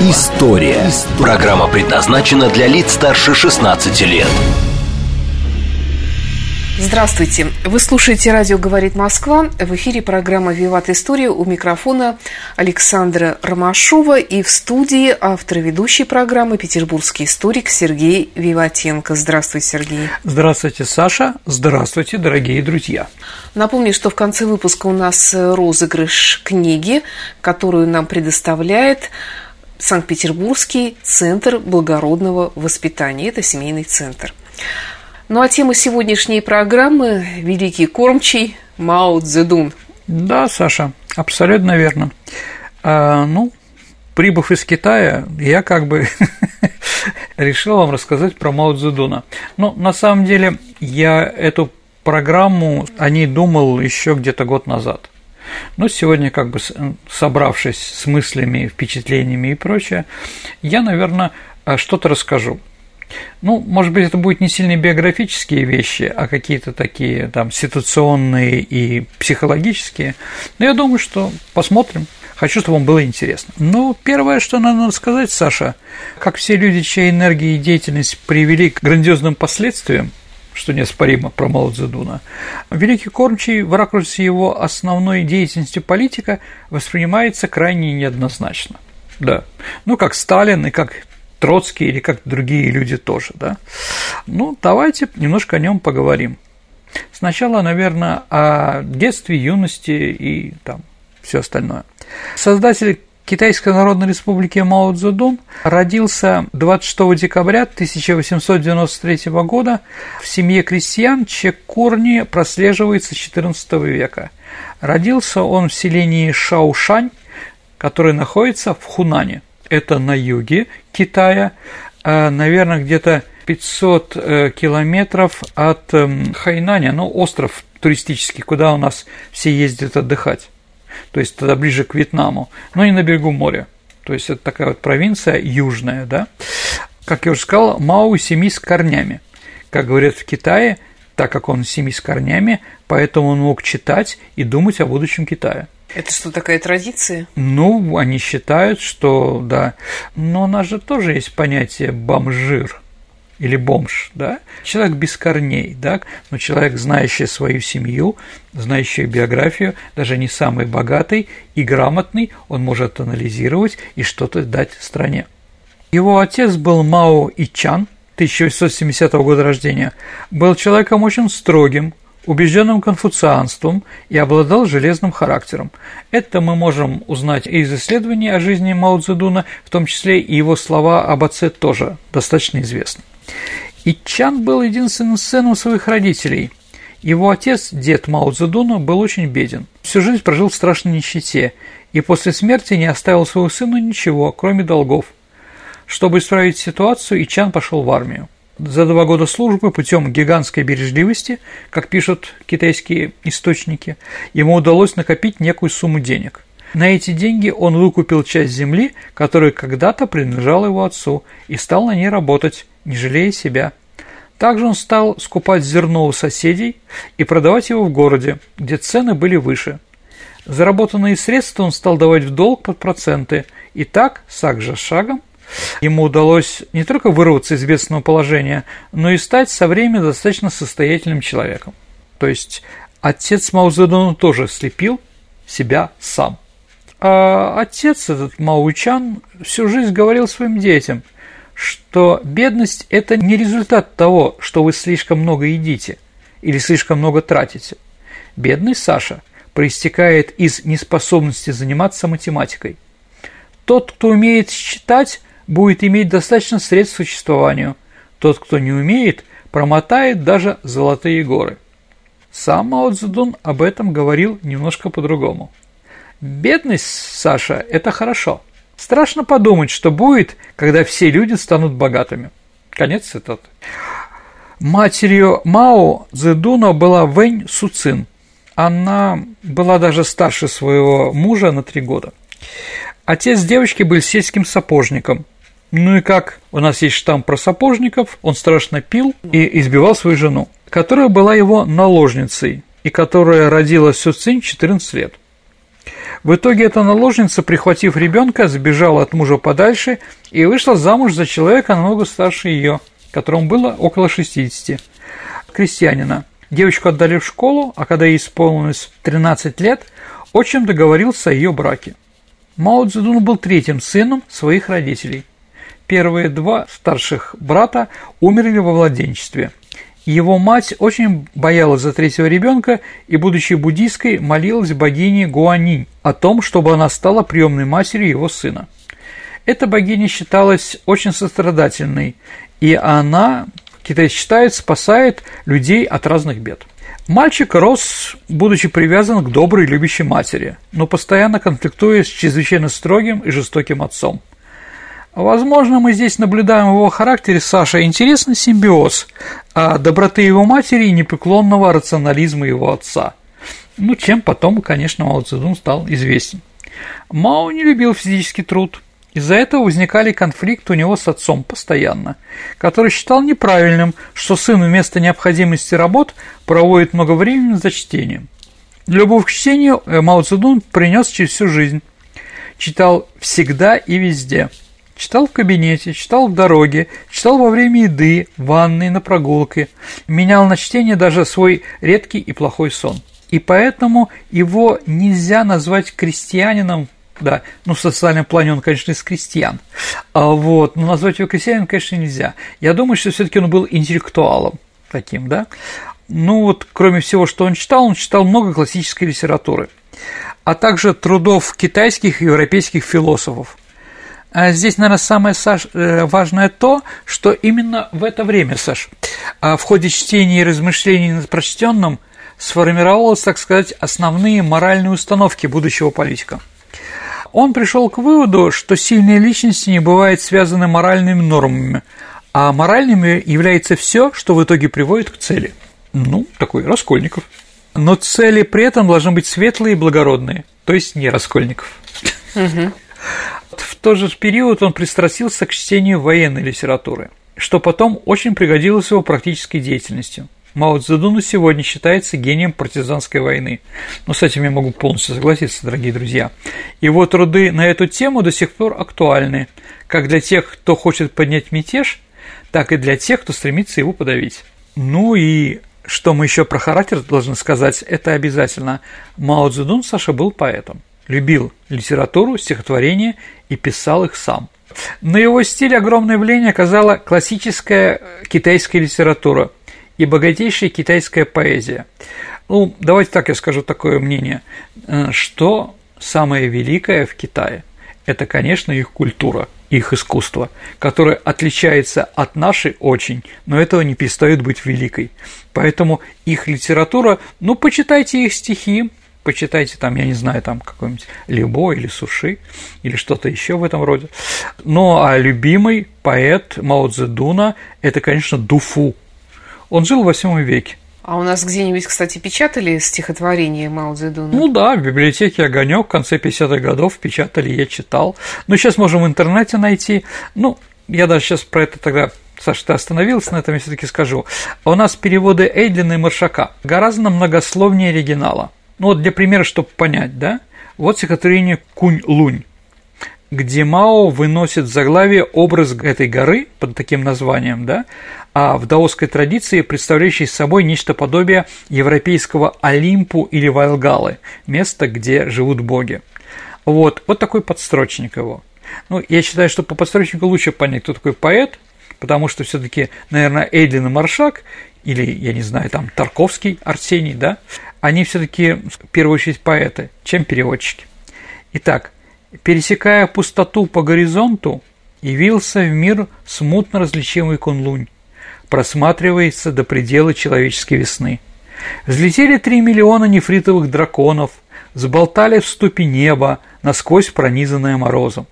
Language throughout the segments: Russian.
История». Программа предназначена для лиц старше 16 лет. Здравствуйте. Вы слушаете «Радио говорит Москва». В эфире программа «Виват История». У микрофона Александра Ромашова и в студии автор ведущей программы петербургский историк Сергей Виватенко. Здравствуйте, Сергей. Здравствуйте, Саша. Здравствуйте, дорогие друзья. Напомню, что в конце выпуска у нас розыгрыш книги, которую нам предоставляет Санкт-Петербургский центр благородного воспитания. Это семейный центр. Ну а тема сегодняшней программы – Великий кормчий Мао Цзэдун. Да, Саша, абсолютно верно. А, ну, прибыв из Китая, я как бы решил вам рассказать про Мао Цзэдуна. Ну, на самом деле, я эту программу о ней думал еще где-то год назад. Но сегодня, как бы собравшись с мыслями, впечатлениями и прочее, я, наверное, что-то расскажу. Ну, может быть, это будут не сильно биографические вещи, а какие-то такие там ситуационные и психологические. Но я думаю, что посмотрим. Хочу, чтобы вам было интересно. Ну, первое, что надо сказать, Саша, как все люди, чья энергия и деятельность привели к грандиозным последствиям, что неоспоримо про Мао Цзэдуна, Великий Кормчий в ракурсе его основной деятельности политика воспринимается крайне неоднозначно. Да. Ну, как Сталин и как Троцкий или как другие люди тоже, да. Ну, давайте немножко о нем поговорим. Сначала, наверное, о детстве, юности и там все остальное. Создатель Китайской Народной Республики Мао Цзэдун родился 26 декабря 1893 года в семье крестьян, чьи корни прослеживаются с XIV века. Родился он в селении Шаушань, которое находится в Хунане это на юге Китая, а, наверное, где-то 500 э, километров от эм, Хайнаня, ну, остров туристический, куда у нас все ездят отдыхать. То есть тогда ближе к Вьетнаму, но не на берегу моря. То есть это такая вот провинция южная, да. Как я уже сказал, Мау семи с корнями. Как говорят в Китае, так как он семи с корнями, поэтому он мог читать и думать о будущем Китая. Это что, такая традиция? Ну, они считают, что да. Но у нас же тоже есть понятие бомжир или бомж, да, человек без корней, да, но человек, знающий свою семью, знающий биографию, даже не самый богатый и грамотный, он может анализировать и что-то дать стране. Его отец был Мао Ичан, 1870 года рождения, был человеком очень строгим, убежденным конфуцианством и обладал железным характером. Это мы можем узнать из исследований о жизни Мао Цзэдуна, в том числе и его слова об отце тоже достаточно известны. Ичан был единственным сыном своих родителей. Его отец, дед Мао Цзэдуна, был очень беден. Всю жизнь прожил в страшной нищете и после смерти не оставил своему сыну ничего, кроме долгов. Чтобы исправить ситуацию, Ичан пошел в армию за два года службы путем гигантской бережливости, как пишут китайские источники, ему удалось накопить некую сумму денег. На эти деньги он выкупил часть земли, которая когда-то принадлежала его отцу, и стал на ней работать, не жалея себя. Также он стал скупать зерно у соседей и продавать его в городе, где цены были выше. Заработанные средства он стал давать в долг под проценты, и так, шаг за шагом, Ему удалось не только вырваться из бедственного положения, но и стать со временем достаточно состоятельным человеком. То есть отец Мао Цзэдуна тоже слепил себя сам. А отец этот Мао Чан всю жизнь говорил своим детям, что бедность – это не результат того, что вы слишком много едите или слишком много тратите. Бедность, Саша, проистекает из неспособности заниматься математикой. Тот, кто умеет считать, будет иметь достаточно средств к существованию. Тот, кто не умеет, промотает даже золотые горы. Сам Мао Цзэдун об этом говорил немножко по-другому. Бедность, Саша, это хорошо. Страшно подумать, что будет, когда все люди станут богатыми. Конец цитаты. Матерью Мао Цзэдуна была Вэнь Суцин. Она была даже старше своего мужа на три года. Отец девочки был сельским сапожником. Ну и как у нас есть штамп про сапожников, он страшно пил и избивал свою жену, которая была его наложницей и которая родила Сюцин 14 лет. В итоге эта наложница, прихватив ребенка, сбежала от мужа подальше и вышла замуж за человека намного старше ее, которому было около 60, крестьянина. Девочку отдали в школу, а когда ей исполнилось 13 лет, отчим договорился о ее браке. Мао Цзэдун был третьим сыном своих родителей. Первые два старших брата умерли во младенчестве. Его мать очень боялась за третьего ребенка и, будучи буддийской, молилась богине Гуанинь о том, чтобы она стала приемной матерью его сына. Эта богиня считалась очень сострадательной, и она, китайцы считают, спасает людей от разных бед. Мальчик рос, будучи привязан к доброй любящей матери, но постоянно конфликтуя с чрезвычайно строгим и жестоким отцом. Возможно, мы здесь наблюдаем в его характере Саша интересный симбиоз а доброты его матери и непреклонного рационализма его отца. Ну, чем потом, конечно, Мао Цзэдун стал известен. Мао не любил физический труд. Из-за этого возникали конфликты у него с отцом постоянно, который считал неправильным, что сын вместо необходимости работ проводит много времени за чтением. Любовь к чтению э, Мао Цзэдун принес через всю жизнь. Читал всегда и везде – Читал в кабинете, читал в дороге, читал во время еды, ванной, на прогулке. Менял на чтение даже свой редкий и плохой сон. И поэтому его нельзя назвать крестьянином, да, ну в социальном плане он, конечно, из крестьян, а вот, но назвать его крестьянином, конечно, нельзя. Я думаю, что все таки он был интеллектуалом таким, да. Ну вот, кроме всего, что он читал, он читал много классической литературы, а также трудов китайских и европейских философов. А здесь, наверное, самое Саш, э, важное то, что именно в это время, Саш, а в ходе чтения и размышлений над прочтенным сформировалось, так сказать, основные моральные установки будущего политика. Он пришел к выводу, что сильные личности не бывают связаны моральными нормами, а моральными является все, что в итоге приводит к цели. Ну, такой Раскольников. Но цели при этом должны быть светлые и благородные, то есть не Раскольников. Угу. В тот же период он пристрастился к чтению военной литературы, что потом очень пригодилось его практической деятельностью. Мао Цзэдуну сегодня считается гением партизанской войны. Но с этим я могу полностью согласиться, дорогие друзья. Его труды на эту тему до сих пор актуальны, как для тех, кто хочет поднять мятеж, так и для тех, кто стремится его подавить. Ну и что мы еще про характер должны сказать, это обязательно. Мао Цзэдун, Саша, был поэтом любил литературу, стихотворения и писал их сам. На его стиль огромное влияние оказала классическая китайская литература и богатейшая китайская поэзия. Ну, давайте так я скажу такое мнение, э, что самое великое в Китае – это, конечно, их культура, их искусство, которое отличается от нашей очень, но этого не перестает быть великой. Поэтому их литература, ну, почитайте их стихи, почитайте там, я не знаю, там какой-нибудь Либо или Суши или что-то еще в этом роде. Ну, а любимый поэт Мао Цзэдуна – это, конечно, Дуфу. Он жил в восьмом веке. А у нас где-нибудь, кстати, печатали стихотворение Мао Цзэдуна? Ну да, в библиотеке «Огонек» в конце 50-х годов печатали, я читал. Но сейчас можем в интернете найти. Ну, я даже сейчас про это тогда Саша, ты остановился на этом, я все таки скажу. У нас переводы Эйдлина и Маршака гораздо многословнее оригинала. Ну вот для примера, чтобы понять, да, вот стихотворение «Кунь-лунь», где Мао выносит в заглавие образ этой горы под таким названием, да, а в даосской традиции представляющий собой нечто подобие европейского Олимпу или Вайлгалы, место, где живут боги. Вот, вот такой подстрочник его. Ну, я считаю, что по подстрочнику лучше понять, кто такой поэт, потому что все таки наверное, Эйдлин и Маршак, или, я не знаю, там, Тарковский, Арсений, да, они все-таки в первую очередь поэты, чем переводчики. Итак, пересекая пустоту по горизонту, явился в мир смутно различимый кунлунь, просматривается до предела человеческой весны. Взлетели три миллиона нефритовых драконов, сболтали в ступе неба, насквозь пронизанное морозом.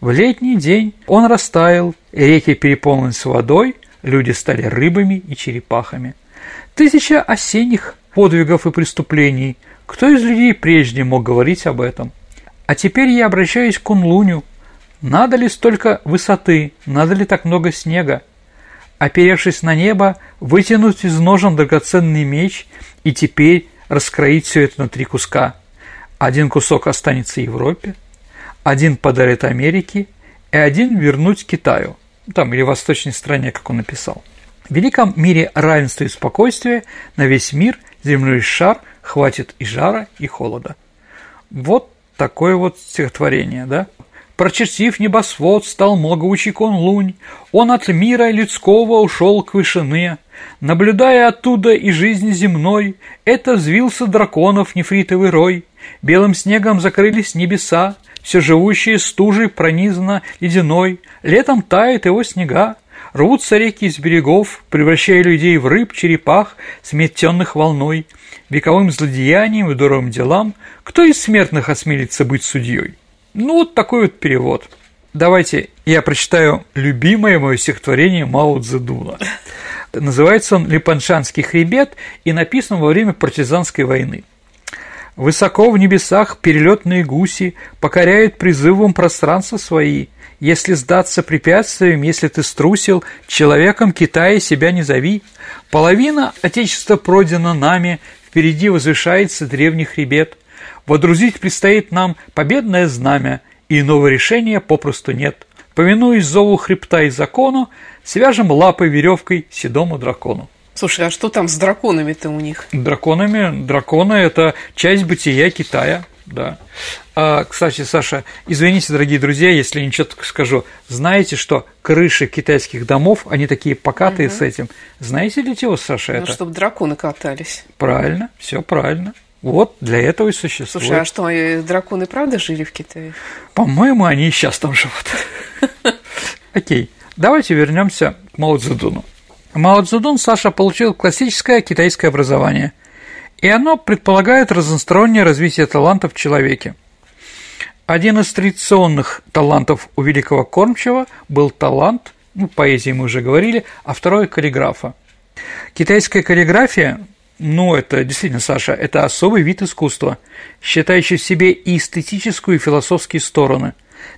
В летний день он растаял, реки переполнились водой, люди стали рыбами и черепахами. Тысяча осенних подвигов и преступлений. Кто из людей прежде мог говорить об этом? А теперь я обращаюсь к Кунлуню. Надо ли столько высоты? Надо ли так много снега? Оперевшись на небо, вытянуть из ножен драгоценный меч и теперь раскроить все это на три куска. Один кусок останется Европе, один подарит Америке и один вернуть Китаю, там или восточной стране, как он написал. В великом мире равенства и спокойствия на весь мир земной шар хватит и жара, и холода. Вот такое вот стихотворение, да? Прочертив небосвод, стал многоучий лунь, Он от мира людского ушел к вышине. Наблюдая оттуда и жизни земной, Это взвился драконов нефритовый рой. Белым снегом закрылись небеса, Все живущие стужей пронизано ледяной, Летом тает его снега, Рвутся реки из берегов, превращая людей в рыб, черепах, сметенных волной. Вековым злодеянием и дурным делам кто из смертных осмелится быть судьей? Ну, вот такой вот перевод. Давайте я прочитаю любимое мое стихотворение Мао Цзэдуна. Называется он «Липаншанский хребет» и написан во время партизанской войны. Высоко в небесах перелетные гуси покоряют призывом пространства свои. Если сдаться препятствиям, если ты струсил, человеком Китая себя не зови. Половина Отечества пройдена нами, впереди возвышается древний хребет. Водрузить предстоит нам победное знамя, и иного решения попросту нет. Повинуясь зову хребта и закону, свяжем лапой веревкой седому дракону. Слушай, а что там с драконами-то у них? Драконами? Драконы – это часть бытия Китая, да. А, кстати, Саша, извините, дорогие друзья, если я ничего так скажу. Знаете, что крыши китайских домов, они такие покатые угу. с этим. Знаете ли чего, Саша, ну, это? чтобы драконы катались. Правильно, все правильно. Вот для этого и существует. Слушай, а что, драконы правда жили в Китае? По-моему, они и сейчас там живут. Окей, давайте вернемся к Мао Цзэдуну. Мао Цзэдун Саша получил классическое китайское образование, и оно предполагает разностороннее развитие талантов в человеке. Один из традиционных талантов у великого кормчего был талант, ну, поэзии мы уже говорили, а второй – каллиграфа. Китайская каллиграфия ну, это действительно, Саша, это особый вид искусства, считающий в себе и эстетическую, и философские стороны.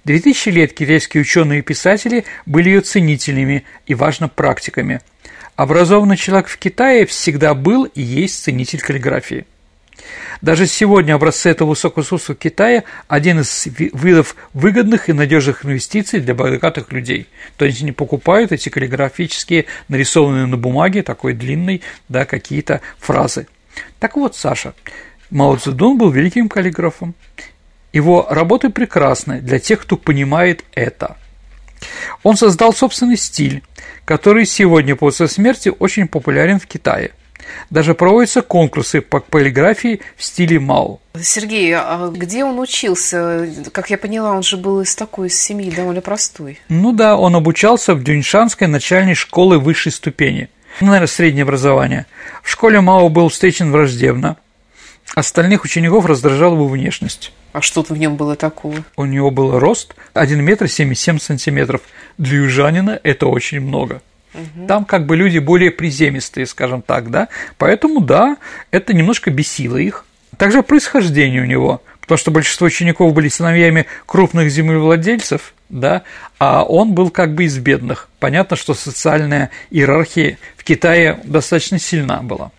Две тысячи лет китайские ученые и писатели были ее ценителями и, важно, практиками. Образованный человек в Китае всегда был и есть ценитель каллиграфии. Даже сегодня образцы этого высокого искусства Китая – один из видов выгодных и надежных инвестиций для богатых людей. То есть они покупают эти каллиграфические, нарисованные на бумаге, такой длинной, да, какие-то фразы. Так вот, Саша, Мао Цзэдун был великим каллиграфом. Его работы прекрасны для тех, кто понимает это. Он создал собственный стиль, который сегодня после смерти очень популярен в Китае – даже проводятся конкурсы по полиграфии в стиле Мао. Сергей, а где он учился? Как я поняла, он же был из такой семьи довольно простой. Ну да, он обучался в Дюньшанской начальной школе высшей ступени. Ну, наверное, среднее образование. В школе Мао был встречен враждебно. Остальных учеников раздражала его внешность. А что-то в нем было такого? У него был рост 1 метр 77 сантиметров. Для южанина это очень много. Угу. Там как бы люди более приземистые, скажем так, да. Поэтому, да, это немножко бесило их. Также происхождение у него, потому что большинство учеников были сыновьями крупных землевладельцев, да, а он был как бы из бедных. Понятно, что социальная иерархия в Китае достаточно сильна была.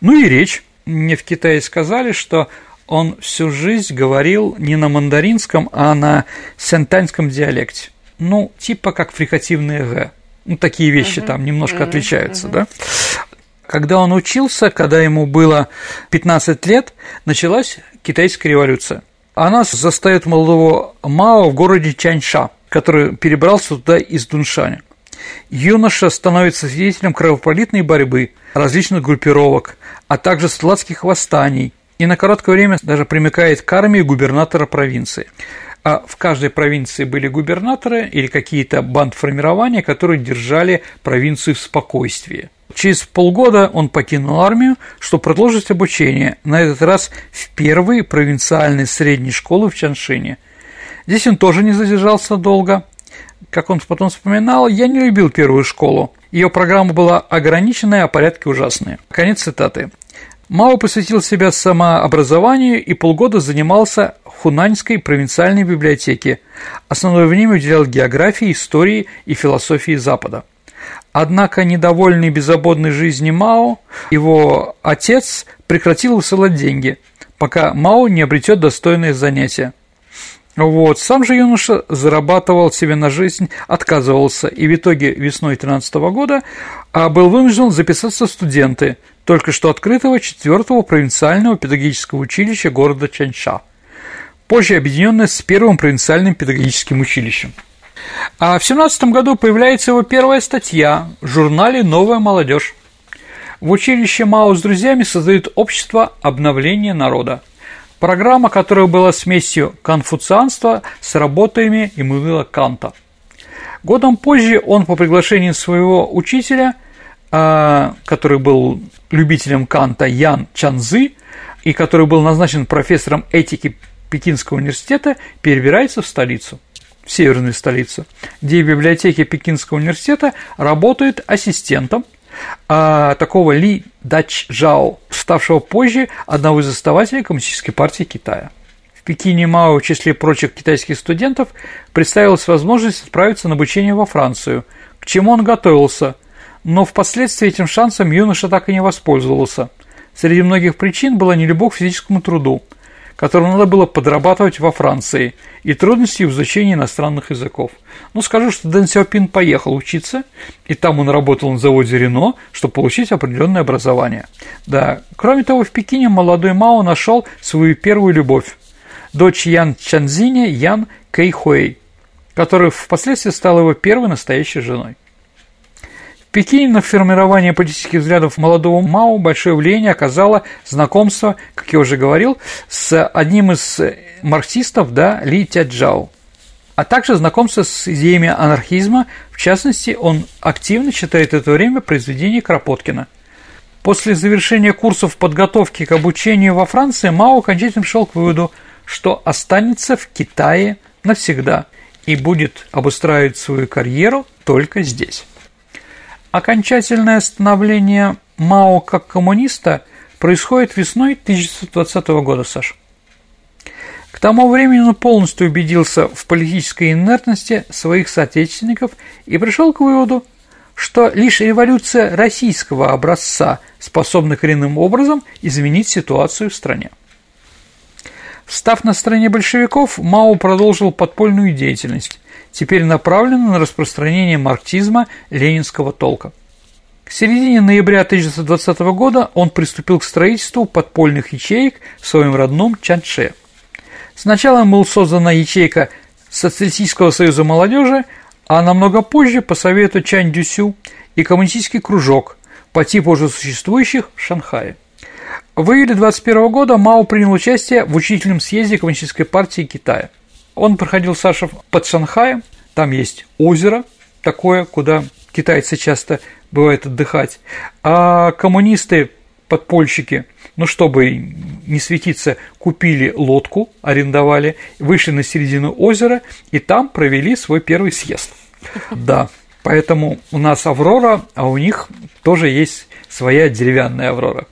Ну и речь. Мне в Китае сказали, что он всю жизнь говорил не на мандаринском, а на сентанском диалекте. Ну, типа как фрикативные «г». Ну, такие вещи uh-huh. там немножко uh-huh. отличаются, uh-huh. да. Когда он учился, когда ему было 15 лет, началась китайская революция. Она застает молодого Мао в городе Чаньша, который перебрался туда из Дуншаня. Юноша становится свидетелем кровопролитной борьбы различных группировок, а также сладких восстаний, и на короткое время даже примыкает к армии губернатора провинции а в каждой провинции были губернаторы или какие-то бандформирования, которые держали провинцию в спокойствии. Через полгода он покинул армию, чтобы продолжить обучение, на этот раз в первой провинциальной средней школы в Чаншине. Здесь он тоже не задержался долго. Как он потом вспоминал, я не любил первую школу. Ее программа была ограниченная, а порядки ужасные. Конец цитаты. Мао посвятил себя самообразованию и полгода занимался Хунаньской провинциальной библиотеке. Основное время уделял географии, истории и философии Запада. Однако, недовольный беззаботной жизнью Мао, его отец прекратил высылать деньги, пока Мао не обретет достойное занятие. Вот. Сам же юноша зарабатывал себе на жизнь, отказывался, и в итоге весной 13 года а, был вынужден записаться в студенты только что открытого 4-го провинциального педагогического училища города Чанша, позже объединенное с первым провинциальным педагогическим училищем. А в 17 году появляется его первая статья в журнале «Новая молодежь». В училище Мао с друзьями создают общество обновления народа – Программа, которая была смесью конфуцианства с работами Иммануила Канта. Годом позже он по приглашению своего учителя, а, который был любителем Канта Ян Чанзы, и который был назначен профессором этики Пекинского университета, перебирается в столицу, в северную столицу, где в библиотеке Пекинского университета работает ассистентом а, такого Ли Дач Жао, ставшего позже одного из основателей Коммунистической партии Китая. В Пекине Мао в числе прочих китайских студентов представилась возможность отправиться на обучение во Францию, к чему он готовился, но впоследствии этим шансом юноша так и не воспользовался. Среди многих причин была нелюбовь к физическому труду – которым надо было подрабатывать во Франции, и трудности в изучении иностранных языков. Ну, скажу, что Дэн Сяопин поехал учиться, и там он работал на заводе Рено, чтобы получить определенное образование. Да, кроме того, в Пекине молодой Мао нашел свою первую любовь – дочь Ян Чанзиня Ян Кэйхуэй, которая впоследствии стала его первой настоящей женой. Пекине на формирование политических взглядов молодого Мао большое влияние оказало знакомство, как я уже говорил, с одним из марксистов, да, Ли Тяджао, а также знакомство с идеями анархизма, в частности, он активно читает это время произведения Кропоткина. После завершения курсов подготовки к обучению во Франции Мао окончательно пришел к выводу, что останется в Китае навсегда и будет обустраивать свою карьеру только здесь. Окончательное становление Мао как коммуниста происходит весной 1920 года, Саш. К тому времени он полностью убедился в политической инертности своих соотечественников и пришел к выводу, что лишь революция российского образца способна коренным образом изменить ситуацию в стране. Встав на стороне большевиков, Мао продолжил подпольную деятельность, теперь направлена на распространение марксизма ленинского толка. К середине ноября 1920 года он приступил к строительству подпольных ячеек в своем родном Чанше. Сначала была создана ячейка Социалистического союза молодежи, а намного позже по совету Чань Дюсю и коммунистический кружок по типу уже существующих в Шанхае. В июле 21 года Мао принял участие в учительном съезде Коммунистической партии Китая – он проходил, Саша, под Шанхаем, там есть озеро такое, куда китайцы часто бывают отдыхать, а коммунисты, подпольщики, ну, чтобы не светиться, купили лодку, арендовали, вышли на середину озера и там провели свой первый съезд. Да, поэтому у нас Аврора, а у них тоже есть своя деревянная Аврора.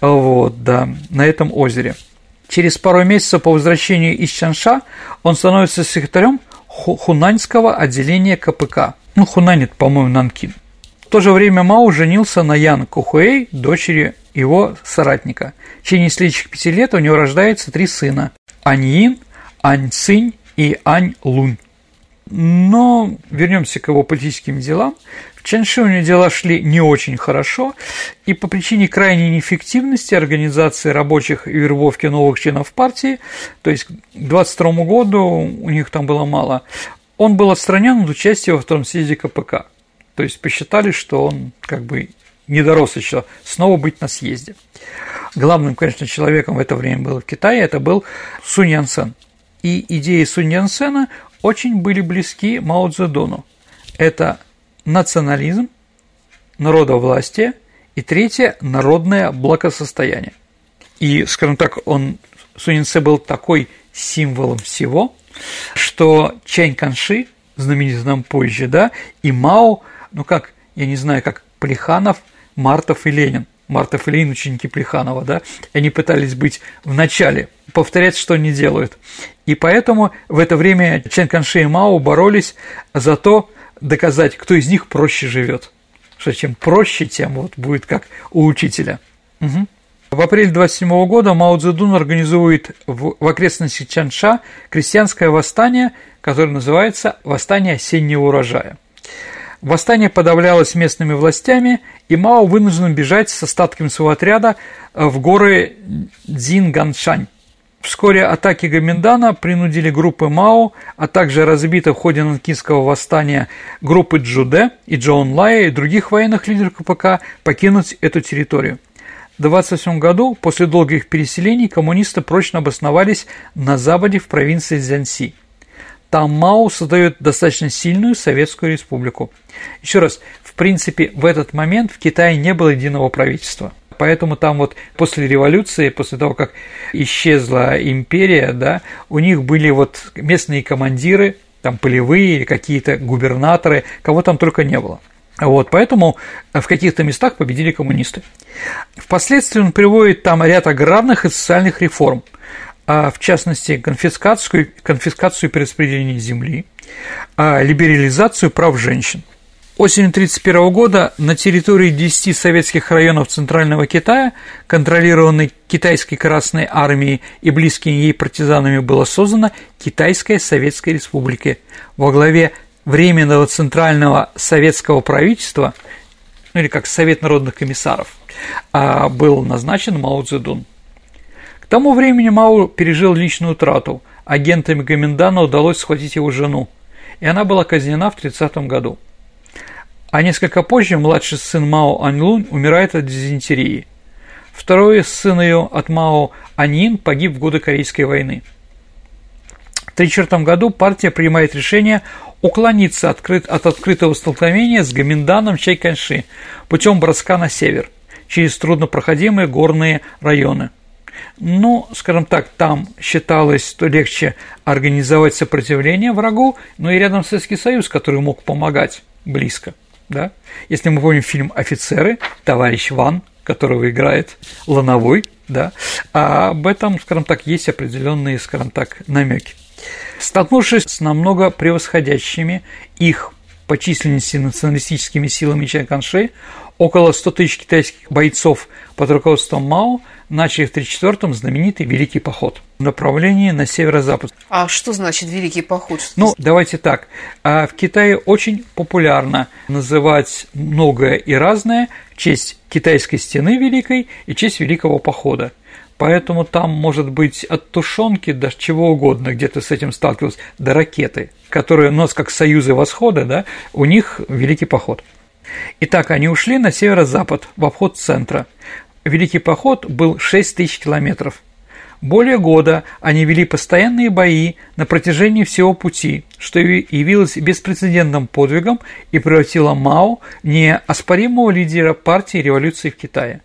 Вот, да, на этом озере – Через пару месяцев по возвращению из Чанша он становится секретарем хунаньского отделения КПК. Ну, Хунань – это, по-моему, Нанкин. В то же время Мао женился на Ян Кухуэй, дочери его соратника. В течение следующих пяти лет у него рождается три сына – Аньин, Ань Цинь и Ань Лунь. Но вернемся к его политическим делам. Чанши у него дела шли не очень хорошо, и по причине крайней неэффективности организации рабочих и вербовки новых членов партии, то есть к 22 году у них там было мало, он был отстранен от участия во втором съезде КПК. То есть посчитали, что он как бы не дорос еще снова быть на съезде. Главным, конечно, человеком в это время был в Китае, это был Сунь Янсен. И идеи Сунь Янсена очень были близки Мао Цзэдуну. Это национализм, народовластие и третье – народное благосостояние. И, скажем так, он, Сунинце был такой символом всего, что Чэнь Канши, знаменитый нам позже, да, и Мао, ну как, я не знаю, как Плеханов, Мартов и Ленин. Мартов и Ленин – ученики Плеханова, да, и они пытались быть в начале, повторять, что они делают. И поэтому в это время Чен Канши и Мао боролись за то, доказать, кто из них проще живет. Что чем проще, тем вот будет как у учителя. Угу. В апреле 27 года Мао Цзэдун организует в, в окрестностях Чанша крестьянское восстание, которое называется «Восстание осеннего урожая». Восстание подавлялось местными властями, и Мао вынужден бежать с остатками своего отряда в горы Дзинганшань. Вскоре атаки Гаминдана принудили группы Мао, а также разбиты в ходе Нанкинского восстания группы Джуде и Джоун Лая и других военных лидеров КПК покинуть эту территорию. В 1928 году, после долгих переселений, коммунисты прочно обосновались на западе в провинции Цзянси. Там Мао создает достаточно сильную Советскую Республику. Еще раз, в принципе, в этот момент в Китае не было единого правительства. Поэтому там вот после революции, после того, как исчезла империя, да, у них были вот местные командиры, там полевые, какие-то губернаторы, кого там только не было. Вот, поэтому в каких-то местах победили коммунисты. Впоследствии он приводит там ряд аграрных и социальных реформ, а в частности конфискацию, конфискацию и перераспределение земли, а либерализацию прав женщин. Осенью 1931 года на территории 10 советских районов Центрального Китая, контролированной Китайской Красной Армией и близкими ей партизанами, была создана Китайская Советская Республика во главе Временного Центрального Советского правительства, ну или как Совет народных комиссаров, а, был назначен Мао Цзэдун. К тому времени Мао пережил личную утрату. Агентами Гоминдана удалось схватить его жену, и она была казнена в 30 году. А несколько позже младший сын Мао Аньлун умирает от дизентерии. Второй сын ее от Мао Анин погиб в годы Корейской войны. В 1934 году партия принимает решение уклониться от открытого столкновения с Гаминданом Чайканши путем броска на север, через труднопроходимые горные районы. Ну, скажем так, там считалось, что легче организовать сопротивление врагу, но и рядом Советский Союз, который мог помогать близко. Да? Если мы помним фильм «Офицеры», товарищ Ван, которого играет Лановой, да, а об этом, скажем так, есть определенные, скажем так, намеки. Столкнувшись с намного превосходящими их по численности националистическими силами Чайканши, около 100 тысяч китайских бойцов под руководством Мао начали в 1934-м знаменитый Великий поход в направлении на северо-запад. А что значит Великий поход? Что ну, давайте так. А в Китае очень популярно называть многое и разное в честь китайской стены Великой и честь Великого похода. Поэтому там может быть от тушенки до чего угодно, где ты с этим сталкивался, до ракеты, которые у нас как союзы восхода, да, у них великий поход. Итак, они ушли на северо-запад, в обход центра. Великий поход был 6 тысяч километров. Более года они вели постоянные бои на протяжении всего пути, что явилось беспрецедентным подвигом и превратило Мао в неоспоримого лидера партии революции в Китае.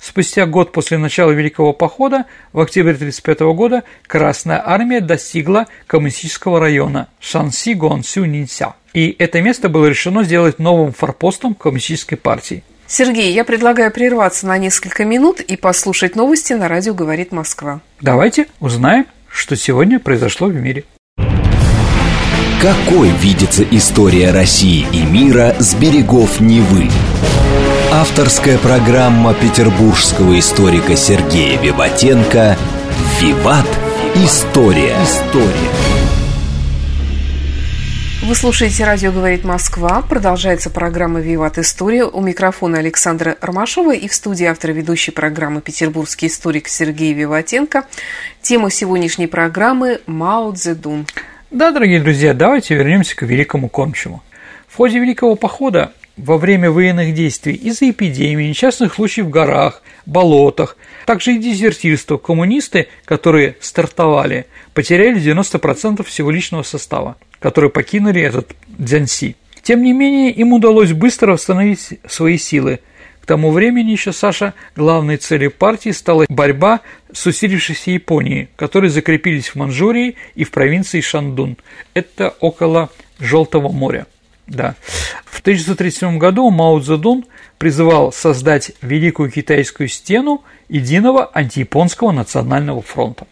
Спустя год после начала Великого похода, в октябре 1935 года, Красная армия достигла коммунистического района Шанси Гуансю Нинся. И это место было решено сделать новым форпостом коммунистической партии. Сергей, я предлагаю прерваться на несколько минут и послушать новости на радио «Говорит Москва». Давайте узнаем, что сегодня произошло в мире. Какой видится история России и мира с берегов Невы? Авторская программа петербургского историка Сергея Виватенко «Виват. История». История. Вы слушаете «Радио говорит Москва». Продолжается программа «Виват История». У микрофона Александра Ромашова и в студии автор ведущей программы «Петербургский историк» Сергей Виватенко. Тема сегодняшней программы – Мао Цзэдун. Да, дорогие друзья, давайте вернемся к великому кормчему. В ходе Великого похода во время военных действий из-за эпидемии, несчастных случаев в горах, болотах, также и дезертирства коммунисты, которые стартовали, потеряли 90% всего личного состава, которые покинули этот Дзянси. Тем не менее, им удалось быстро восстановить свои силы. К тому времени еще Саша главной целью партии стала борьба с усилившейся Японией, которые закрепились в Манчжурии и в провинции Шандун. Это около Желтого моря. Да. В 1937 году Мао Цзэдун призывал создать Великую Китайскую стену единого антияпонского национального фронта.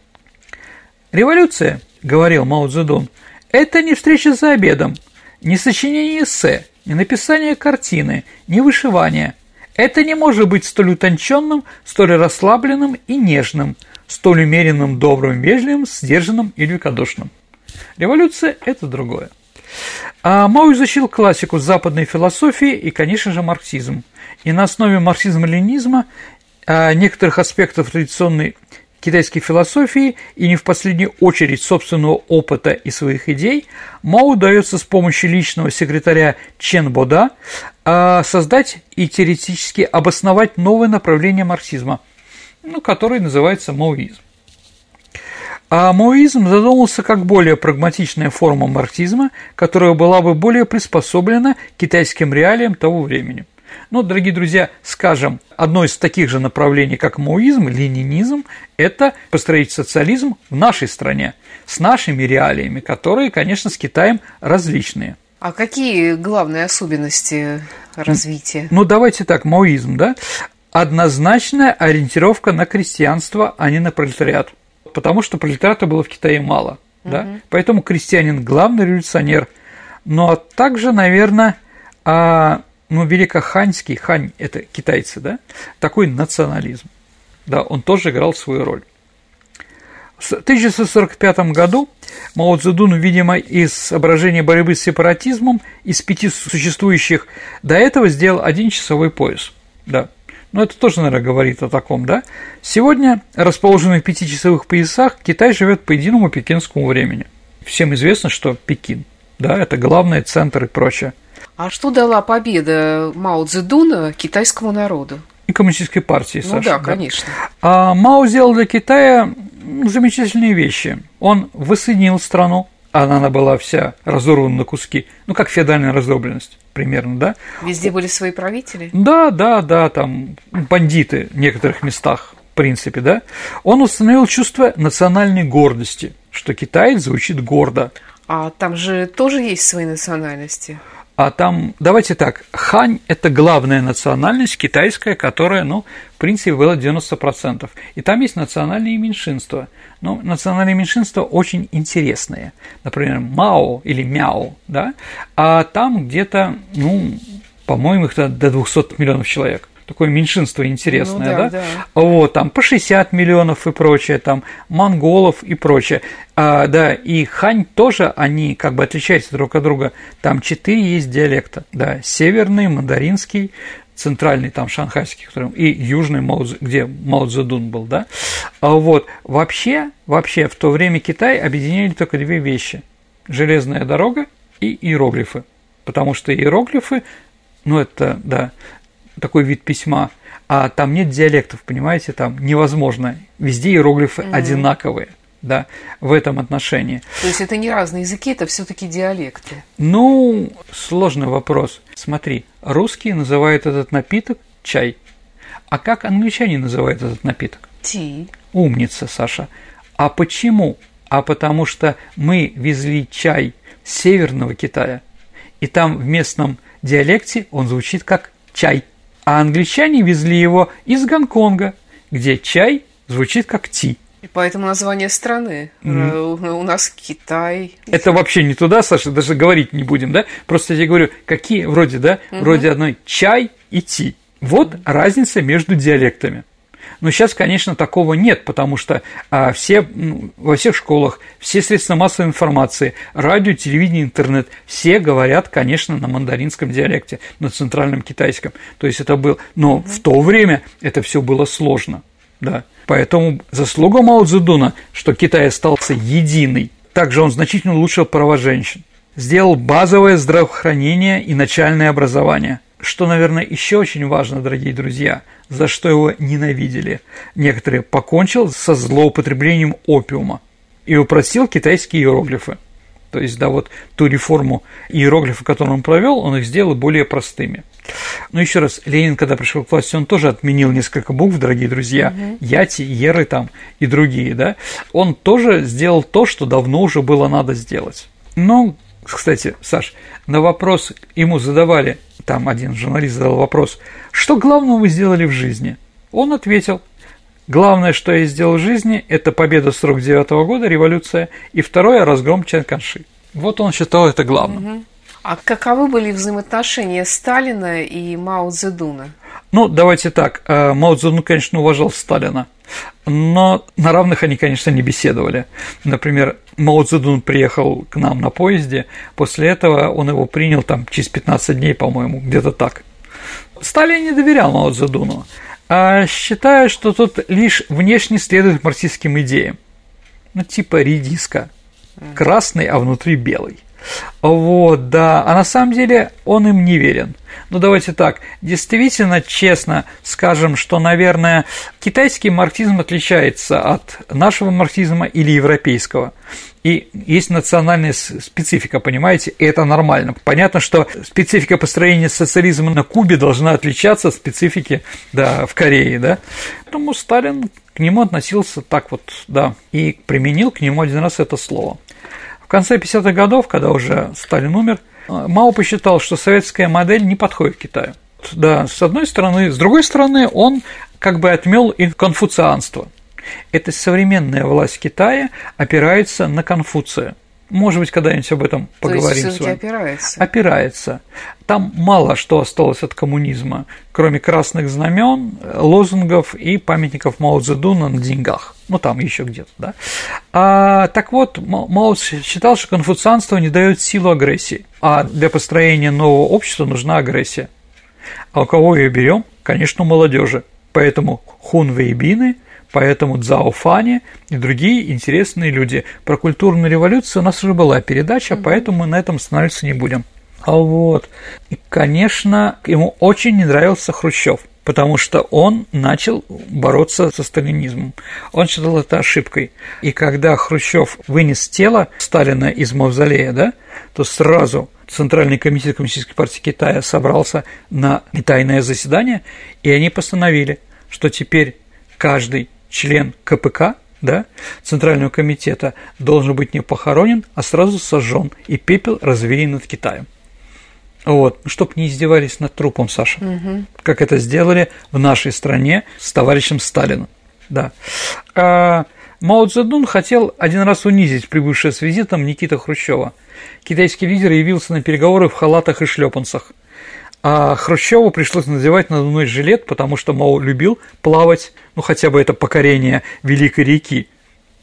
Революция, говорил Мао Цзэдун, это не встреча за обедом, не сочинение эссе, не написание картины, не вышивание. Это не может быть столь утонченным, столь расслабленным и нежным, столь умеренным, добрым, вежливым, сдержанным и великодушным. Революция – это другое. А Мао изучил классику западной философии и, конечно же, марксизм. И на основе марксизма-ленизма а, некоторых аспектов традиционной китайской философии и не в последнюю очередь собственного опыта и своих идей, Мао удается с помощью личного секретаря Чен Бода а, создать и теоретически обосновать новое направление марксизма, ну, которое называется маоизм. А маоизм задумался как более прагматичная форма марксизма, которая была бы более приспособлена китайским реалиям того времени. Ну, дорогие друзья, скажем, одно из таких же направлений, как маоизм, ленинизм, это построить социализм в нашей стране, с нашими реалиями, которые, конечно, с Китаем различные. А какие главные особенности развития? Ну, давайте так, маоизм, да? Однозначная ориентировка на крестьянство, а не на пролетариат потому что пролетариата было в Китае мало. Угу. Да? Поэтому крестьянин главный революционер. Но также, наверное, а, ну, великоханьский, хань – это китайцы, да, такой национализм. Да, он тоже играл свою роль. В 1945 году Мао Цзэдун, видимо, из соображения борьбы с сепаратизмом из пяти существующих до этого сделал один часовой пояс. Да. Но это тоже, наверное, говорит о таком, да? Сегодня, расположенный в пятичасовых поясах, Китай живет по единому пекинскому времени. Всем известно, что Пекин, да, это главный центр и прочее. А что дала победа Мао Цзэдуна китайскому народу? И коммунистической партии, ну, Саша. да, конечно. А Мао сделал для Китая замечательные вещи. Он воссоединил страну, она была вся разорвана на куски, ну, как феодальная раздробленность примерно, да? Везде были свои правители? Да, да, да, там бандиты в некоторых местах, в принципе, да. Он установил чувство национальной гордости, что китаец звучит гордо. А там же тоже есть свои национальности? А там, давайте так, хань – это главная национальность китайская, которая, ну, в принципе, была 90%. И там есть национальные меньшинства. Но национальные меньшинства очень интересные. Например, Мао или Мяо, да? А там где-то, ну, по-моему, их до 200 миллионов человек такое меньшинство интересное, ну, да, да? да? Вот, там по 60 миллионов и прочее, там монголов и прочее. А, да, и хань тоже, они как бы отличаются друг от друга. Там четыре есть диалекта, да, северный, мандаринский, центральный там шанхайский, который, и южный, Мао, где Мао Цзэдун был, да, а вот, вообще, вообще в то время Китай объединяли только две вещи – железная дорога и иероглифы, потому что иероглифы, ну это, да, такой вид письма, а там нет диалектов, понимаете, там невозможно. Везде иероглифы mm-hmm. одинаковые да, в этом отношении. То есть это не разные языки, это все-таки диалекты? Ну, сложный вопрос. Смотри, русские называют этот напиток чай. А как англичане называют этот напиток? Ти. Умница, Саша. А почему? А потому что мы везли чай с северного Китая, и там в местном диалекте он звучит как чай а англичане везли его из Гонконга, где чай звучит как ти. И поэтому название страны. Mm. У нас Китай. Это вообще не туда, Саша, даже говорить не будем, да? Просто я тебе говорю, какие вроде, да, угу. вроде одной чай и ти. Вот угу. разница между диалектами. Но сейчас, конечно, такого нет, потому что а, все, ну, во всех школах, все средства массовой информации, радио, телевидение, интернет, все говорят, конечно, на мандаринском диалекте, на центральном китайском. То есть это было, но угу. в то время это все было сложно, да. Поэтому заслуга Мао Цзэдуна, что Китай остался единый. Также он значительно улучшил права женщин, сделал базовое здравоохранение и начальное образование – что, наверное, еще очень важно, дорогие друзья, за что его ненавидели. Некоторые покончил со злоупотреблением опиума и упростил китайские иероглифы. То есть, да, вот ту реформу иероглифов, которую он провел, он их сделал более простыми. Но еще раз, Ленин, когда пришел к власти, он тоже отменил несколько букв, дорогие друзья, угу. Яти, Еры там и другие, да. Он тоже сделал то, что давно уже было надо сделать. Но, кстати, Саш, на вопрос ему задавали, там один журналист задал вопрос, что главного вы сделали в жизни? Он ответил, главное, что я сделал в жизни, это победа 49 года, революция, и второе – разгром Чанканши. Вот он считал это главным. А каковы были взаимоотношения Сталина и Мао Цзэдуна? Ну, давайте так. Э, Мао Цзэдун, конечно, уважал Сталина, но на равных они, конечно, не беседовали. Например, Мао Цзэдун приехал к нам на поезде, после этого он его принял там через 15 дней, по-моему, где-то так. Сталин не доверял Мао Цзэдуну, а считая, что тот лишь внешне следует марксистским идеям. Ну, типа редиска. Красный, а внутри белый. Вот, да. А на самом деле он им не верен. Ну, давайте так, действительно, честно скажем, что, наверное, китайский марксизм отличается от нашего марксизма или европейского. И есть национальная специфика, понимаете, и это нормально. Понятно, что специфика построения социализма на Кубе должна отличаться от специфики да, в Корее, да. Поэтому Сталин к нему относился так вот, да, и применил к нему один раз это слово. В конце 50-х годов, когда уже Сталин умер, Мао посчитал, что советская модель не подходит Китаю. Да, с одной стороны. С другой стороны, он как бы отмел и конфуцианство. Эта современная власть Китая опирается на Конфуция – может быть, когда-нибудь об этом поговорим То есть, с вами. опирается. Опирается. Там мало что осталось от коммунизма, кроме красных знамен, лозунгов и памятников Мао Цзэдуна на деньгах. Ну, там еще где-то, да. А, так вот, Мао считал, что конфуцианство не дает силу агрессии, а для построения нового общества нужна агрессия. А у кого ее берем? Конечно, у молодежи. Поэтому хунвейбины – Поэтому Цао Фани и другие интересные люди. Про культурную революцию у нас уже была передача, mm-hmm. поэтому мы на этом останавливаться не будем. А вот, и, конечно, ему очень не нравился Хрущев, потому что он начал бороться со сталинизмом. Он считал это ошибкой. И когда Хрущев вынес тело Сталина из мавзолея, да, то сразу Центральный комитет Коммунистической партии Китая собрался на тайное заседание, и они постановили, что теперь каждый член КПК, да, Центрального комитета, должен быть не похоронен, а сразу сожжен и пепел развеян над Китаем. Вот, чтобы не издевались над трупом, Саша, угу. как это сделали в нашей стране с товарищем Сталином. Да. А Мао Цзэдун хотел один раз унизить прибывшее с визитом Никита Хрущева. Китайский лидер явился на переговоры в халатах и шлепанцах – а Хрущеву пришлось надевать надувной жилет, потому что Мао любил плавать, ну хотя бы это покорение Великой реки.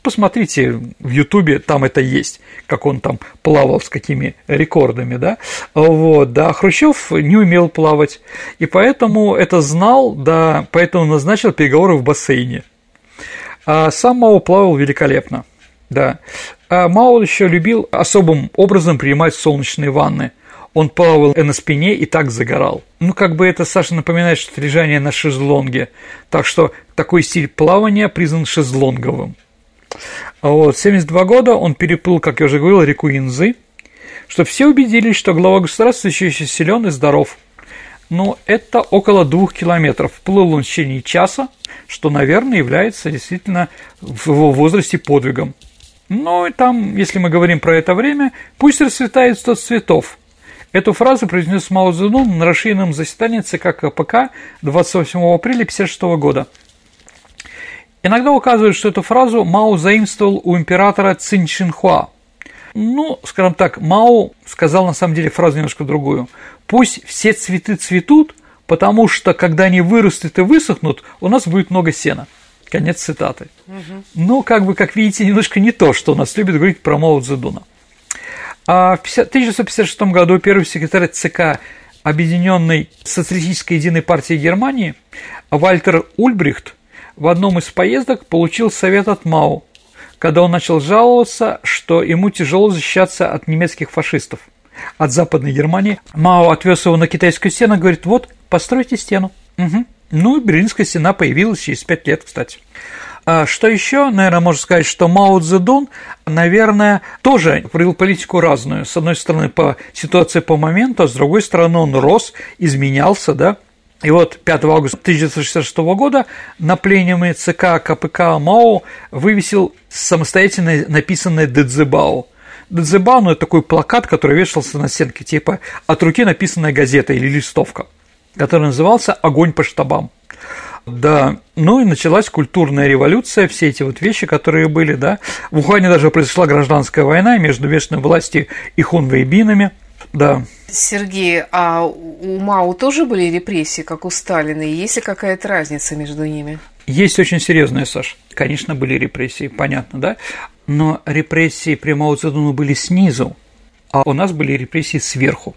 Посмотрите в Ютубе, там это есть, как он там плавал с какими рекордами, да. Вот, да, Хрущев не умел плавать, и поэтому это знал, да, поэтому назначил переговоры в бассейне. А сам Мао плавал великолепно, да. А Мао еще любил особым образом принимать солнечные ванны – он плавал на спине и так загорал. Ну, как бы это, Саша, напоминает, что лежание на шезлонге. Так что такой стиль плавания признан шезлонговым. Вот, в 72 года он переплыл, как я уже говорил, реку Инзы, что все убедились, что глава государства еще, еще силен и здоров. Но это около двух километров. Плыл он в течение часа, что, наверное, является действительно в его возрасте подвигом. Ну и там, если мы говорим про это время, пусть расцветает сто цветов – Эту фразу произнес Мао Цзэдун на расширенном заседании ЦК КПК 28 апреля 1956 года. Иногда указывают, что эту фразу Мао заимствовал у императора Цинь Шинхуа. Ну, скажем так, Мао сказал на самом деле фразу немножко другую. «Пусть все цветы цветут, потому что, когда они вырастут и высохнут, у нас будет много сена». Конец цитаты. Угу. Ну, как бы, как видите, немножко не то, что у нас любят говорить про Мао Цзэдуна. А в 1956 году первый секретарь ЦК Объединенной Социалистической Единой партии Германии Вальтер Ульбрихт в одном из поездок получил совет от Мау, когда он начал жаловаться, что ему тяжело защищаться от немецких фашистов, от Западной Германии. Мао отвез его на китайскую стену и говорит, вот, постройте стену. Угу. Ну, Берлинская стена появилась через пять лет, кстати. А что еще, наверное, можно сказать, что Мао Цзэдун, наверное, тоже провел политику разную. С одной стороны, по ситуации по моменту, а с другой стороны, он рос, изменялся, да, и вот 5 августа 1966 года на пленуме ЦК КПК МАО вывесил самостоятельно написанное Дэцзебао. Дадзебао, ну, это такой плакат, который вешался на стенке, типа от руки написанная газета или листовка, который назывался «Огонь по штабам». Да, ну и началась культурная революция, все эти вот вещи, которые были, да. В Ухане даже произошла гражданская война между вечной властью и хунвейбинами, да. Сергей, а у Мао тоже были репрессии, как у Сталина, и есть ли какая-то разница между ними? Есть очень серьезная, Саш. Конечно, были репрессии, понятно, да? Но репрессии при Мао Цзэдуну были снизу, а у нас были репрессии сверху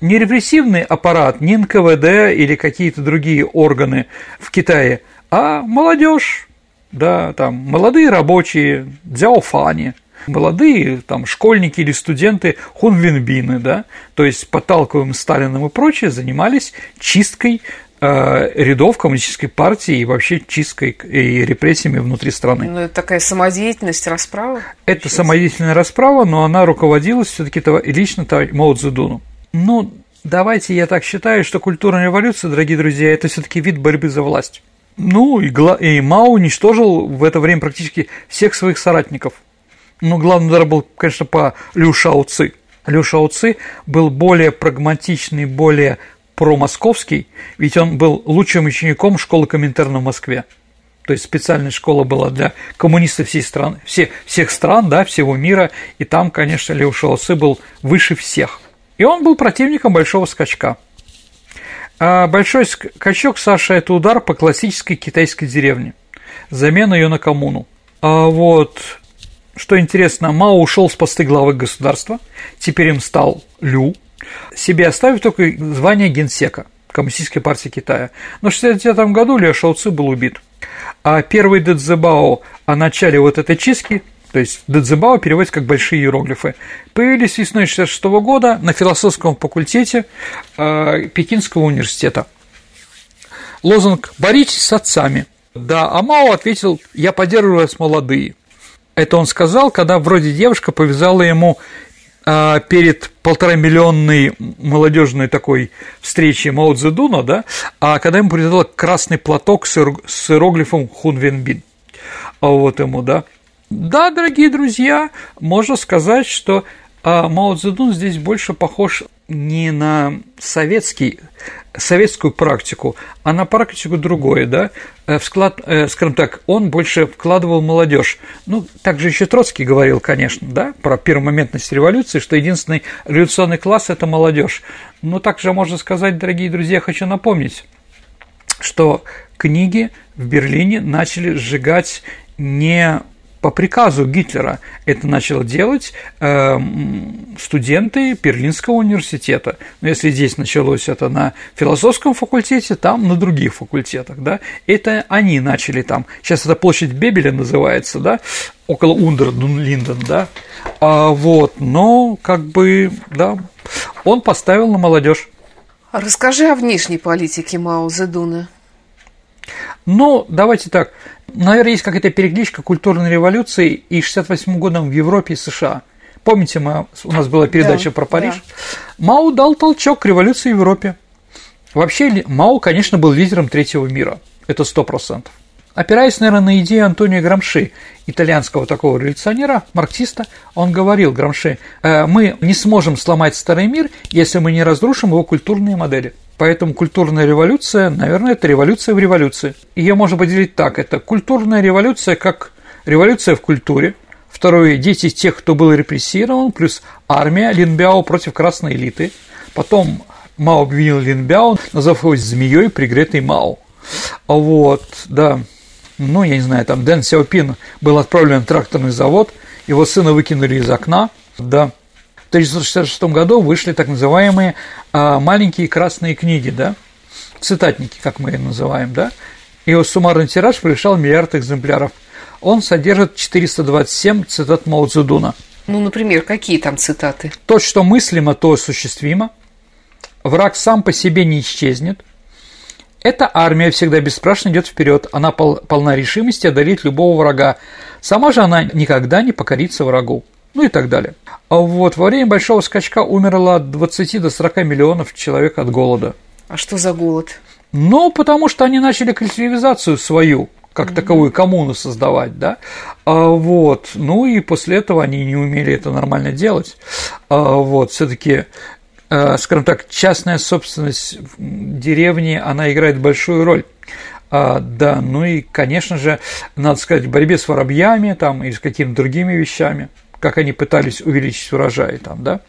не репрессивный аппарат, не НКВД или какие-то другие органы в Китае, а молодежь, да, там молодые рабочие, дзяофани, молодые там школьники или студенты хунвинбины, да, то есть подталкиваем Сталином и прочее, занимались чисткой э, рядов коммунистической партии и вообще чисткой и репрессиями внутри страны. Ну, это такая самодеятельность, расправа? Это самодеятельная расправа, но она руководилась все-таки лично Мао Цзэдуну. Ну, давайте я так считаю, что культурная революция, дорогие друзья, это все-таки вид борьбы за власть. Ну, и, Гла... и Мао уничтожил в это время практически всех своих соратников. Ну, главный удар был, конечно, по Лю Шао Ци. Лю Шао Ци был более прагматичный, более промосковский, ведь он был лучшим учеником школы Коминтерна в Москве. То есть специальная школа была для коммунистов всей страны, все, всех стран, да, всего мира, и там, конечно, Лео Шао был выше всех – и он был противником большого скачка. А большой скачок, Саша, это удар по классической китайской деревне. Замена ее на коммуну. А вот, что интересно, Мао ушел с посты главы государства, теперь им стал Лю, себе оставив только звание генсека Коммунистической партии Китая. Но в 1969 году Лю Шаоци был убит. А первый Дэцзебао о начале вот этой чистки то есть Дадзебао переводится как «большие иероглифы», появились весной 1966 года на философском факультете э, Пекинского университета. Лозунг «Боритесь с отцами». Да, а Мао ответил «Я поддерживаю вас, молодые». Это он сказал, когда вроде девушка повязала ему э, перед полтора миллионной молодежной такой встречи Мао Цзэдуна, да, а когда ему привязала красный платок с иероглифом Хун Венбин. А вот ему, да, да, дорогие друзья, можно сказать, что а, Мао Цзэдун здесь больше похож не на советский, советскую практику, а на практику другое, да, э, Всклад, э, скажем так, он больше вкладывал молодежь. Ну, также еще Троцкий говорил, конечно, да, про первомоментность революции, что единственный революционный класс – это молодежь. Но также можно сказать, дорогие друзья, хочу напомнить, что книги в Берлине начали сжигать не по приказу Гитлера это начало делать э, студенты Берлинского университета. Но если здесь началось это на философском факультете, там на других факультетах, да, это они начали там. Сейчас это площадь Бебеля называется, да, около Ундердун-Линден, да, а вот, но как бы, да, он поставил на молодежь. Расскажи о внешней политике Мао Зедуна. Ну, давайте так. Наверное, есть какая-то перекличка культурной революции и 68 годом в Европе и США. Помните, мы, у нас была передача да, про Париж? Да. Мао дал толчок к революции в Европе. Вообще, Мао, конечно, был лидером третьего мира. Это сто процентов. Опираясь, наверное, на идею Антонио Грамши, итальянского такого революционера, марксиста, он говорил, Грамши, «Э, мы не сможем сломать старый мир, если мы не разрушим его культурные модели. Поэтому культурная революция, наверное, это революция в революции. Ее можно поделить так. Это культурная революция как революция в культуре. Второе – дети тех, кто был репрессирован, плюс армия Линбяо против красной элиты. Потом Мао обвинил Линбяо, назвав его змеей, пригретой Мао. Вот, да. Ну, я не знаю, там Дэн Сяопин был отправлен в тракторный завод, его сына выкинули из окна, да. В 1966 году вышли так называемые а, маленькие красные книги, да, цитатники, как мы их называем, да, его суммарный тираж превышал миллиард экземпляров. Он содержит 427 цитат Мао Цзэдуна. Ну, например, какие там цитаты? То, что мыслимо, то осуществимо. Враг сам по себе не исчезнет. Эта армия всегда бесстрашно идет вперед, она пол полна решимости одолеть любого врага. Сама же она никогда не покорится врагу ну и так далее. А вот во время большого скачка умерло от 20 до 40 миллионов человек от голода. А что за голод? Ну, потому что они начали коллективизацию свою, как таковую коммуну создавать, да, а, вот, ну и после этого они не умели это нормально делать, а, вот, все-таки а, скажем так, частная собственность деревни, она играет большую роль. А, да, ну и, конечно же, надо сказать, в борьбе с воробьями там и с какими-то другими вещами, как они пытались увеличить урожай там, да.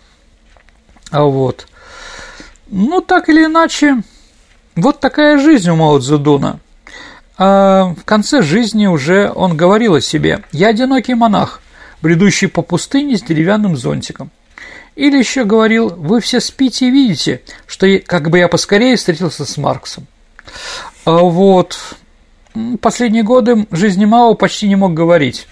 А вот. Ну, так или иначе, вот такая жизнь у Мао Цзэдуна. А в конце жизни уже он говорил о себе «Я одинокий монах, бредущий по пустыне с деревянным зонтиком». Или еще говорил «Вы все спите и видите, что как бы я поскорее встретился с Марксом». А вот последние годы жизни Мао почти не мог говорить.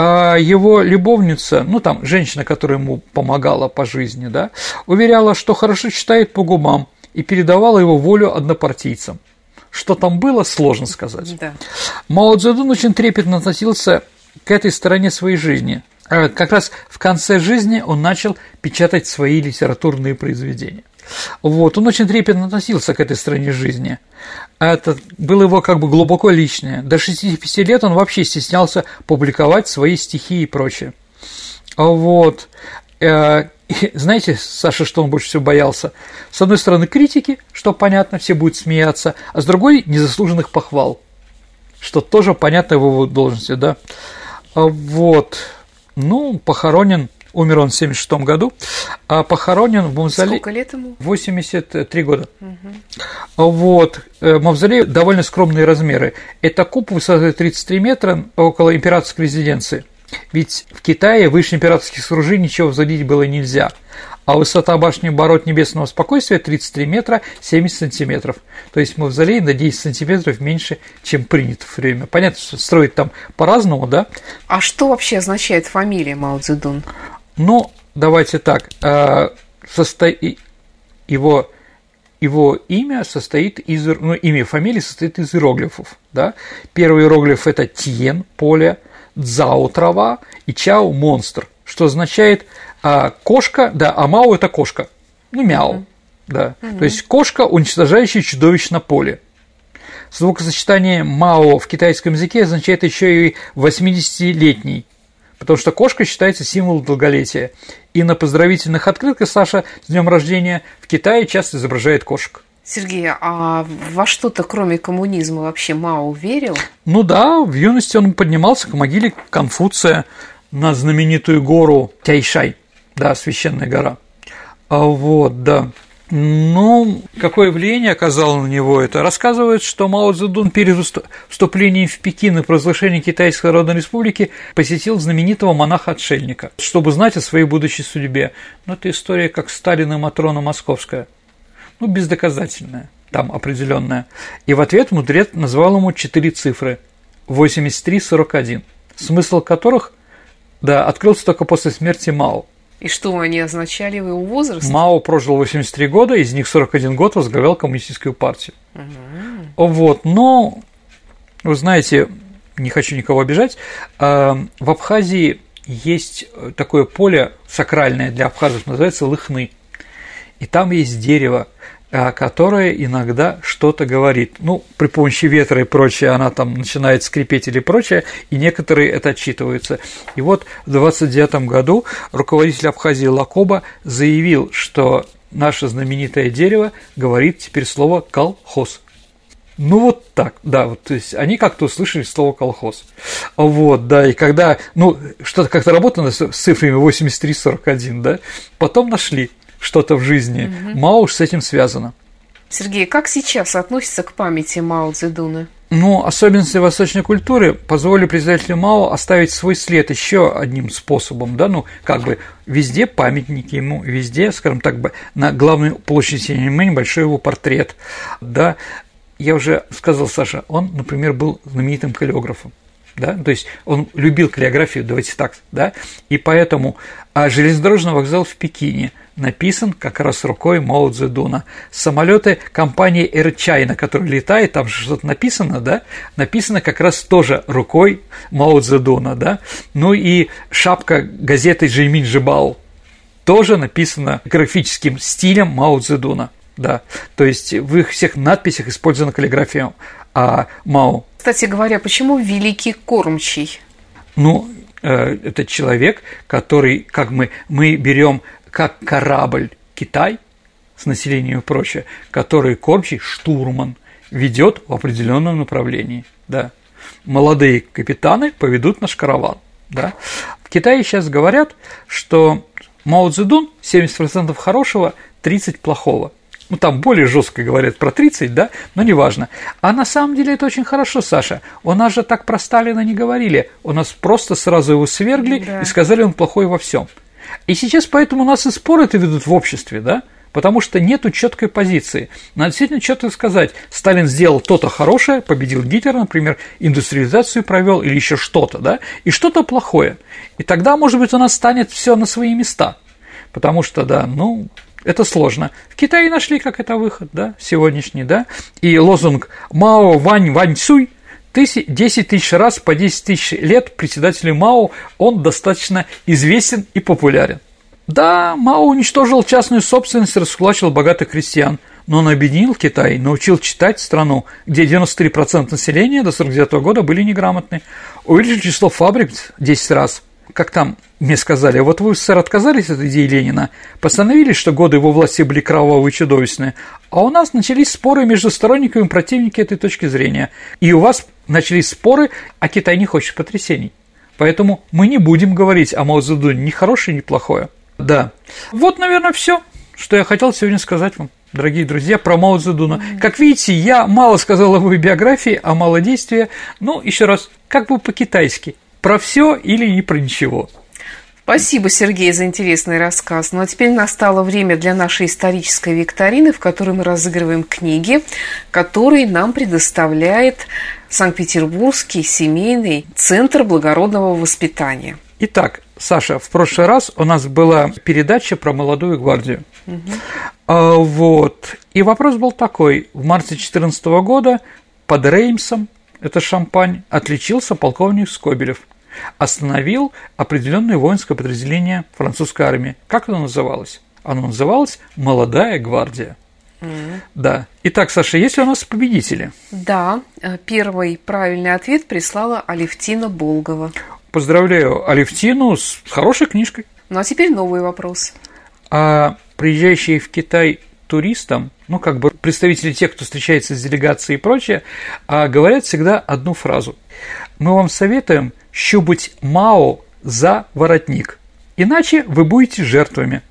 А его любовница, ну там женщина, которая ему помогала по жизни, да, уверяла, что хорошо читает по губам и передавала его волю однопартийцам. Что там было, сложно сказать. Да. Мао Цзэдун очень трепетно относился к этой стороне своей жизни. А как раз в конце жизни он начал печатать свои литературные произведения. Вот, он очень трепетно относился к этой стороне жизни. Это было его как бы глубоко личное. До 65 лет он вообще стеснялся публиковать свои стихи и прочее. Вот. Э, и знаете, Саша, что он больше всего боялся? С одной стороны, критики, что понятно, все будут смеяться, а с другой – незаслуженных похвал, что тоже понятно в его должности, да. Вот. Ну, похоронен Умер он в 1976 году, а похоронен в мавзолее... Сколько лет ему? 83 года. Угу. Вот. Э, мавзолей довольно скромные размеры. Это куб высотой 33 метра около императорской резиденции. Ведь в Китае выше императорских сооружений ничего возводить было нельзя а высота башни Бород Небесного Спокойствия 33 метра 70 сантиметров. То есть мавзолей на 10 сантиметров меньше, чем принято в время. Понятно, что строить там по-разному, да? А что вообще означает фамилия Мао Цзэдун? Ну, давайте так, э, состо... его, его имя состоит из, ну, имя и фамилия состоит из иероглифов, да. Первый иероглиф – это Тиен, поле, Цзао – трава, и Чао – монстр, что означает а, кошка, да, а Мао – это кошка, ну, мяу, mm-hmm. да. Mm-hmm. То есть кошка, уничтожающая чудовищ на поле. Звукосочетание Мао в китайском языке означает еще и 80-летний потому что кошка считается символом долголетия. И на поздравительных открытках Саша с днем рождения в Китае часто изображает кошек. Сергей, а во что-то кроме коммунизма вообще Мао верил? Ну да, в юности он поднимался к могиле Конфуция на знаменитую гору Тяйшай, да, священная гора. А вот, да. Ну, какое влияние оказало на него это? Рассказывают, что Мао Цзэдун перед вступлением в Пекин и провозглашением Китайской Народной Республики посетил знаменитого монаха-отшельника, чтобы знать о своей будущей судьбе. Ну, это история как Сталина и Матрона Московская. Ну, бездоказательная, там определенная. И в ответ мудрец назвал ему четыре цифры – 83-41, смысл которых, да, открылся только после смерти Мао – и что они означали его возрасте? Мао прожил 83 года, из них 41 год возглавлял коммунистическую партию. Угу. Вот, но, вы знаете, не хочу никого обижать, а, в Абхазии есть такое поле сакральное для абхазов, называется Лыхны. И там есть дерево, которая иногда что-то говорит. Ну, при помощи ветра и прочее она там начинает скрипеть или прочее, и некоторые это отчитываются. И вот в 29 году руководитель Абхазии Лакоба заявил, что наше знаменитое дерево говорит теперь слово «колхоз». Ну вот так, да, вот, то есть они как-то услышали слово колхоз. Вот, да, и когда, ну, что-то как-то работало с цифрами 83-41, да, потом нашли, что-то в жизни. Угу. Мао уж с этим связано. Сергей, как сейчас относится к памяти Мао Цзэдуна? Ну, особенности восточной культуры позволили представителю Мао оставить свой след еще одним способом, да, ну, как бы везде памятники ему, везде, скажем так, на главной площади Синьмэнь большой его портрет, да. Я уже сказал, Саша, он, например, был знаменитым каллиографом да, то есть он любил каллиграфию, давайте так, да, и поэтому а железнодорожный вокзал в Пекине написан как раз рукой Мао Цзэдуна. Самолеты компании Air China, который летает, там же что-то написано, да, написано как раз тоже рукой Мао Цзэдуна, да, ну и шапка газеты Джеймин Жибао тоже написана графическим стилем Мао Цзэдуна. да. То есть в их всех надписях использована каллиграфия а, Мао. Кстати говоря, почему великий кормчий? Ну, э, это человек, который, как мы, мы берем как корабль Китай с населением и прочее, который кормчий штурман ведет в определенном направлении, да. Молодые капитаны поведут наш караван, да. В Китае сейчас говорят, что Мао Цзэдун 70% хорошего, 30% плохого. Ну, там более жестко говорят про 30, да, но неважно. А на самом деле это очень хорошо, Саша. У нас же так про Сталина не говорили. У нас просто сразу его свергли да. и сказали, он плохой во всем. И сейчас поэтому у нас и споры это ведут в обществе, да, потому что нету четкой позиции. Надо действительно четко сказать, Сталин сделал то-то хорошее, победил Гитлера, например, индустриализацию провел или еще что-то, да, и что-то плохое. И тогда, может быть, у нас станет все на свои места. Потому что, да, ну, это сложно. В Китае нашли, как это выход, да, сегодняшний, да, и лозунг «Мао Вань Вань Суй» 10 тысяч раз по 10 тысяч лет председателю Мао он достаточно известен и популярен. Да, Мао уничтожил частную собственность, раскулачил богатых крестьян, но он объединил Китай, научил читать страну, где 93% населения до 49 года были неграмотны, увеличил число фабрик 10 раз, как там мне сказали, вот вы, сэр, отказались от идеи Ленина, постановили, что годы его власти были кровавые и чудовищные, а у нас начались споры между сторонниками и противниками этой точки зрения, и у вас начались споры, а Китай не хочет потрясений. Поэтому мы не будем говорить о Мао Цзэдуне ни хорошее, ни плохое. Да. Вот, наверное, все, что я хотел сегодня сказать вам, дорогие друзья, про Мао Цзэдуна. Как видите, я мало сказал о его биографии, а мало действия. Ну, еще раз, как бы по-китайски. Про все или не про ничего. Спасибо, Сергей, за интересный рассказ. Ну а теперь настало время для нашей исторической викторины, в которой мы разыгрываем книги, которые нам предоставляет Санкт-Петербургский семейный центр благородного воспитания. Итак, Саша, в прошлый раз у нас была передача про молодую гвардию. Угу. А, вот. И вопрос был такой. В марте 2014 года под Реймсом, это Шампань, отличился полковник Скобелев – остановил определенное воинское подразделение французской армии. Как оно называлось? Оно называлось «Молодая гвардия». Mm. Да. Итак, Саша, есть ли у нас победители? Да. Э, первый правильный ответ прислала Алевтина Болгова. Поздравляю Алевтину с хорошей книжкой. Ну а теперь новый вопрос. А приезжающие в Китай туристам, ну, как бы представители тех, кто встречается с делегацией и прочее, а, говорят всегда одну фразу. Мы вам советуем щупать Мао за воротник, иначе вы будете жертвами.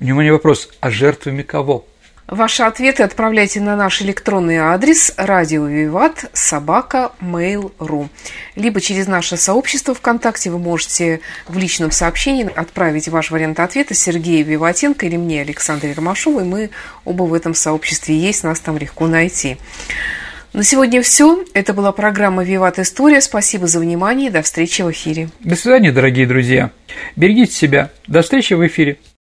Внимание, вопрос, а жертвами кого? Ваши ответы отправляйте на наш электронный адрес радио Виват собака mail.ru либо через наше сообщество ВКонтакте вы можете в личном сообщении отправить ваш вариант ответа Сергею Виватенко или мне, Александре Ромашовой. Мы оба в этом сообществе есть, нас там легко найти. На сегодня все. Это была программа «Виват История». Спасибо за внимание. До встречи в эфире. До свидания, дорогие друзья. Берегите себя. До встречи в эфире.